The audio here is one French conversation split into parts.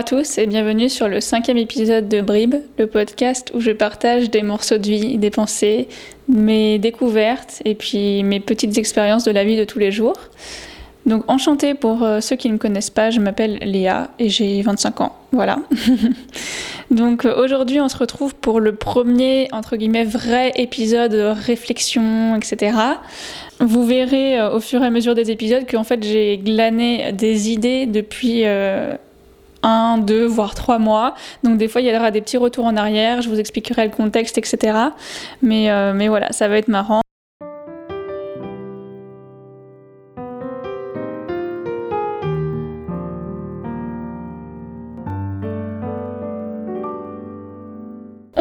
à tous et bienvenue sur le cinquième épisode de Brib, le podcast où je partage des morceaux de vie, des pensées, mes découvertes et puis mes petites expériences de la vie de tous les jours. Donc enchantée pour euh, ceux qui ne me connaissent pas, je m'appelle Léa et j'ai 25 ans. Voilà. Donc euh, aujourd'hui on se retrouve pour le premier entre guillemets vrai épisode de réflexion, etc. Vous verrez euh, au fur et à mesure des épisodes qu'en fait j'ai glané des idées depuis un, deux, voire trois mois. Donc des fois, il y aura des petits retours en arrière, je vous expliquerai le contexte, etc. Mais, mais voilà, ça va être marrant.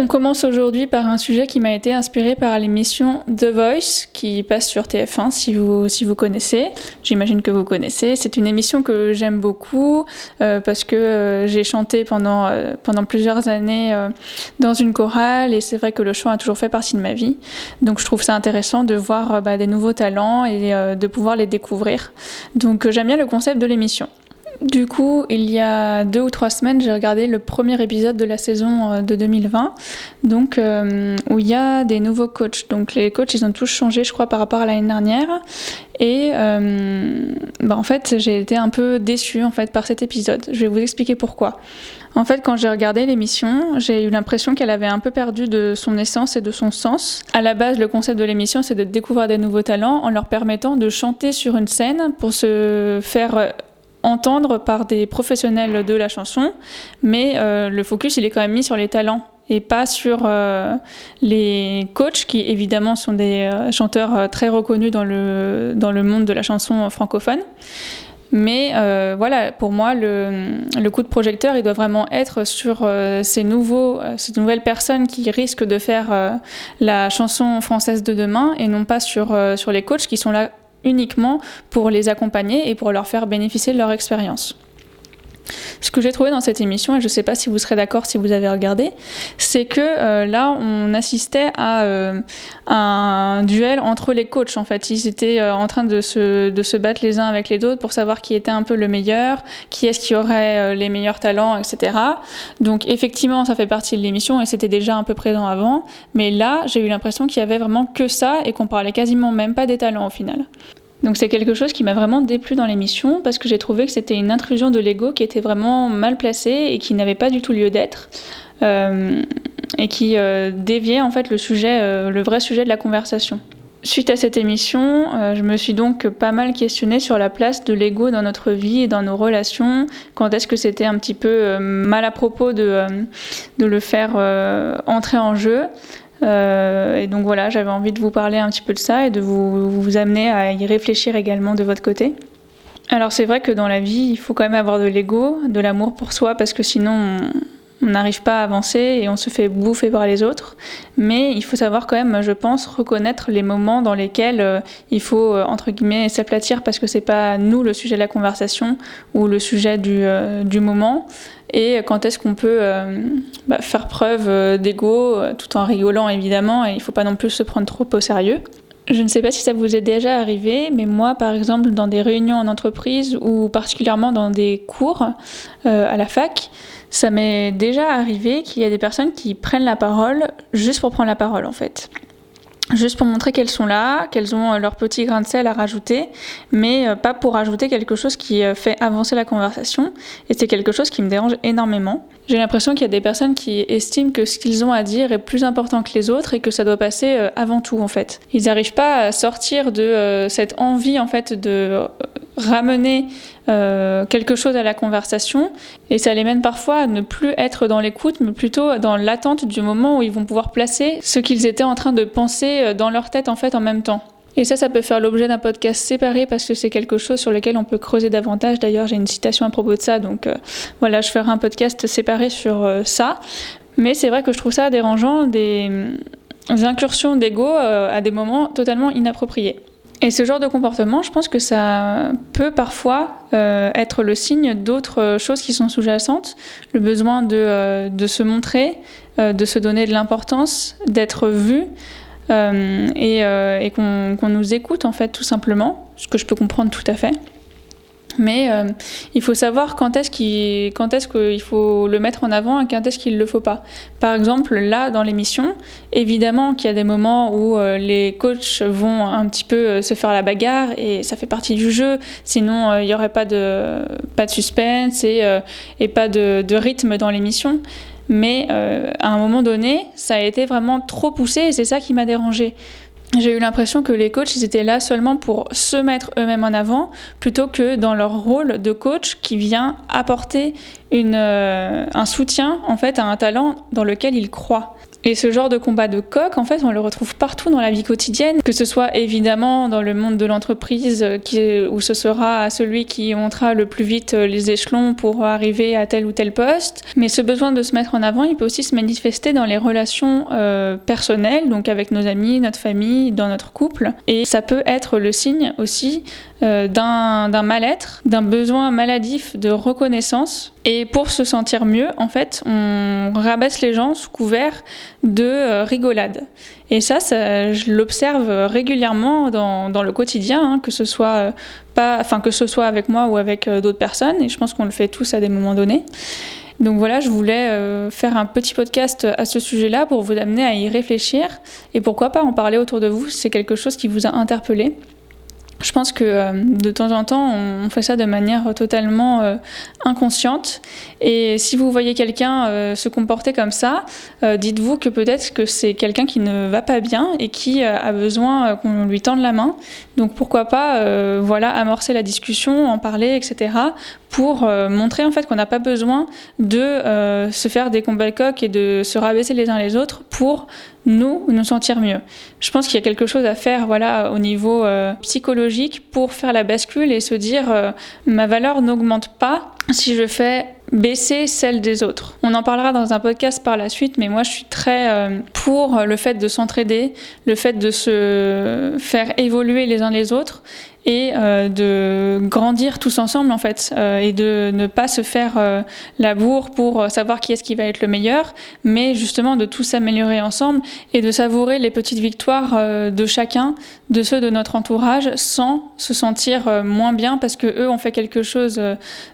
On commence aujourd'hui par un sujet qui m'a été inspiré par l'émission The Voice qui passe sur TF1 si vous, si vous connaissez. J'imagine que vous connaissez. C'est une émission que j'aime beaucoup euh, parce que euh, j'ai chanté pendant, euh, pendant plusieurs années dans une chorale et c'est vrai que le chant a toujours fait partie de ma vie. Donc je trouve ça intéressant de voir bah, des nouveaux talents et de pouvoir les découvrir. Donc j'aime bien le concept de l'émission. Du coup, il y a deux ou trois semaines, j'ai regardé le premier épisode de la saison euh, de 2020, donc euh, où il y a des nouveaux coachs. Donc les coachs, ils ont tous changé, je crois, par rapport à l'année dernière. Et euh, bah, en fait, j'ai été un peu déçue en fait par cet épisode. Je vais vous expliquer pourquoi. En fait, quand j'ai regardé l'émission, j'ai eu l'impression qu'elle avait un peu perdu de son essence et de son sens. À la base, le concept de l'émission, c'est de découvrir des nouveaux talents en leur permettant de chanter sur une scène pour se faire entendre par des professionnels de la chanson, mais euh, le focus il est quand même mis sur les talents et pas sur euh, les coachs qui évidemment sont des euh, chanteurs très reconnus dans le, dans le monde de la chanson francophone. Mais voilà, pour moi, le, le, coup de projecteur, il doit vraiment être sur ces, nouveaux, ces nouvelles personnes qui risquent de faire la chanson française de demain et non pas sur, sur les coachs qui sont là uniquement pour les accompagner et pour leur faire bénéficier de leur expérience. Ce que j'ai trouvé dans cette émission, et je ne sais pas si vous serez d'accord si vous avez regardé, c'est que euh, là, on assistait à euh, un duel entre les coachs. En fait, ils étaient euh, en train de se, de se battre les uns avec les autres pour savoir qui était un peu le meilleur, qui est-ce qui aurait les meilleurs talents, etc. Donc, effectivement, ça fait partie de l'émission et c'était déjà un peu présent avant. Mais là, j'ai eu l'impression qu'il y avait vraiment que ça et qu'on parlait quasiment même pas des talents au final. Donc c'est quelque chose qui m'a vraiment déplu dans l'émission parce que j'ai trouvé que c'était une intrusion de l'ego qui était vraiment mal placée et qui n'avait pas du tout lieu d'être euh, et qui euh, déviait en fait le sujet, euh, le vrai sujet de la conversation. Suite à cette émission, je me suis donc pas mal questionnée sur la place de l'ego dans notre vie et dans nos relations. Quand est-ce que c'était un petit peu mal à propos de, de le faire entrer en jeu? Euh, et donc voilà, j'avais envie de vous parler un petit peu de ça et de vous, vous amener à y réfléchir également de votre côté. Alors c'est vrai que dans la vie, il faut quand même avoir de l'ego, de l'amour pour soi, parce que sinon on n'arrive pas à avancer et on se fait bouffer par les autres. Mais il faut savoir quand même, je pense, reconnaître les moments dans lesquels euh, il faut, euh, entre guillemets, s'aplatir parce que c'est pas nous le sujet de la conversation ou le sujet du, du moment et quand est-ce qu'on peut euh, bah, faire preuve euh, d'ego euh, tout en rigolant évidemment et il ne faut pas non plus se prendre trop au sérieux. Je ne sais pas si ça vous est déjà arrivé, mais moi, par exemple, dans des réunions en entreprise ou particulièrement dans des cours à la fac, ça m'est déjà arrivé qu'il y a des personnes qui prennent la parole juste pour prendre la parole, en fait juste pour montrer qu'elles sont là, qu'elles ont euh, leur petit grain de sel à rajouter, mais euh, pas pour ajouter quelque chose qui euh, fait avancer la conversation. Et c'est quelque chose qui me dérange énormément. J'ai l'impression qu'il y a des personnes qui estiment que ce qu'ils ont à dire est plus important que les autres et que ça doit passer avant tout en fait. Ils n'arrivent pas à sortir de cette envie en fait de ramener euh, quelque chose à la conversation et ça les mène parfois à ne plus être dans l'écoute mais plutôt dans l'attente du moment où ils vont pouvoir placer ce qu'ils étaient en train de penser euh, dans leur tête en fait en même temps. Et ça, ça peut faire l'objet d'un podcast séparé parce que c'est quelque chose sur lequel on peut creuser davantage. D'ailleurs, j'ai une citation à propos de ça, donc euh, voilà, je ferai un podcast séparé sur ça. Mais c'est vrai que je trouve ça dérangeant, des, des incursions d'ego à des moments totalement inappropriés. Et ce genre de comportement, je pense que ça peut parfois euh, être le signe d'autres choses qui sont sous-jacentes, le besoin de, euh, de se montrer, euh, de se donner de l'importance, d'être vu et, et qu'on nous écoute en fait tout simplement, ce que je peux comprendre tout à fait. Mais euh, il faut savoir quand est-ce qu'il faut le mettre en avant et quand est-ce qu'il ne le faut pas. Par exemple, là, dans l'émission, évidemment qu'il y a des moments où euh, les coachs vont un petit peu euh, se faire la bagarre et ça fait partie du jeu. Sinon, il n'y aurait pas de, suspense et, pas de, de, rythme dans l'émission. Mais à un moment donné, ça a été vraiment trop poussé et c'est ça qui m'a dérangé j'ai eu l'impression que les coachs, ils étaient là seulement pour se mettre eux-mêmes en avant, plutôt que dans leur rôle de coach qui vient apporter euh, un soutien en fait à un talent dans lequel ils croient. Et ce genre de combat de coq, en fait, on le retrouve partout dans la vie quotidienne, que ce soit évidemment dans le monde de l'entreprise, où ce sera celui qui montera le plus vite les échelons pour arriver à tel ou tel poste. Mais ce besoin de se mettre en avant, il peut aussi se manifester dans les relations euh, personnelles, donc avec nos amis, notre famille, dans notre couple. Et ça peut être le signe aussi euh, d'un mal-être, d'un besoin maladif de reconnaissance. Et pour se sentir mieux, en fait, on rabaisse les gens sous couvert de euh, rigolade. Et ça, je l'observe régulièrement dans, le quotidien, hein, que ce soit euh, pas, que ce soit avec moi ou avec d'autres personnes. Et je pense qu'on le fait tous à des moments donnés. Donc voilà, je voulais faire un petit podcast à ce sujet-là pour vous amener à y réfléchir et pourquoi pas en parler autour de vous si c'est quelque chose qui vous a interpellé. Je pense que euh, de temps en temps, on fait ça de manière totalement euh, inconsciente. Et si vous voyez quelqu'un euh, se comporter comme ça, dites-vous que peut-être que c'est quelqu'un qui ne va pas bien et qui a besoin qu'on lui tende la main. Donc pourquoi pas, voilà, amorcer la discussion, en parler, etc. Pour montrer en fait qu'on n'a pas besoin de se faire des combats de coq et de se rabaisser les uns les autres pour nous nous sentir mieux. Je pense qu'il y a quelque chose à faire voilà au niveau euh, psychologique pour faire la bascule et se dire euh, ma valeur n'augmente pas si je fais baisser celle des autres. On en parlera dans un podcast par la suite, mais moi je suis très euh, pour le fait de s'entraider, le fait de se faire évoluer les uns les autres et euh, de grandir tous ensemble en fait euh, et de ne pas se faire euh, la bourre pour savoir qui est-ce qui va être le meilleur mais justement de tous s'améliorer ensemble et de savourer les petites victoires de chacun de ceux de notre entourage sans se sentir moins bien parce que eux ont fait quelque chose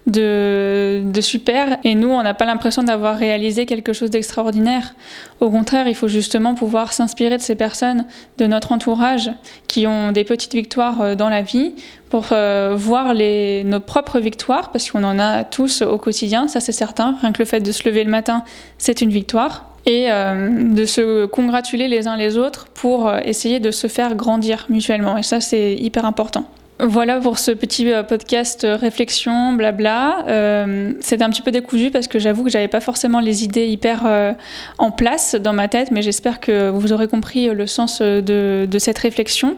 de, de super et nous on n'a pas l'impression d'avoir réalisé quelque chose d'extraordinaire au contraire il faut justement pouvoir s'inspirer de ces personnes de notre entourage qui ont des petites victoires dans la vie pour euh, voir nos propres victoires, parce qu'on en a tous au quotidien, ça c'est certain. Rien que le fait de se lever le matin, c'est une victoire. Et euh, de se congratuler les uns les autres pour euh, essayer de se faire grandir mutuellement. Et ça, c'est hyper important. Voilà pour ce petit euh, podcast euh, réflexion, blabla. Euh, C'était un petit peu décousu parce que j'avoue que j'avais pas forcément les idées hyper euh, en place dans ma tête, mais j'espère que vous aurez compris le sens de, cette réflexion.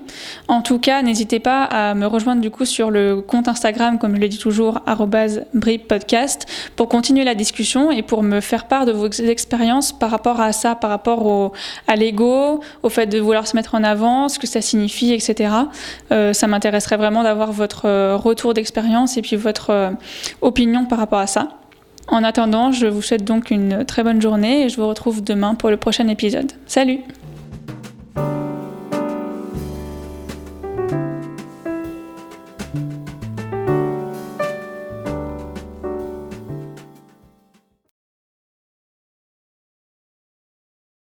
En tout cas, n'hésitez pas à me rejoindre du coup sur le compte Instagram, comme je le dis toujours, podcast, pour continuer la discussion et pour me faire part de vos expériences par rapport à ça, par rapport au, à l'ego, au fait de vouloir se mettre en avant, ce que ça signifie, etc. ça m'intéresserait vraiment d'avoir votre euh, retour d'expérience et puis votre euh, opinion par rapport à ça. En attendant, je vous souhaite donc une très bonne journée et je vous retrouve demain pour le prochain épisode. Salut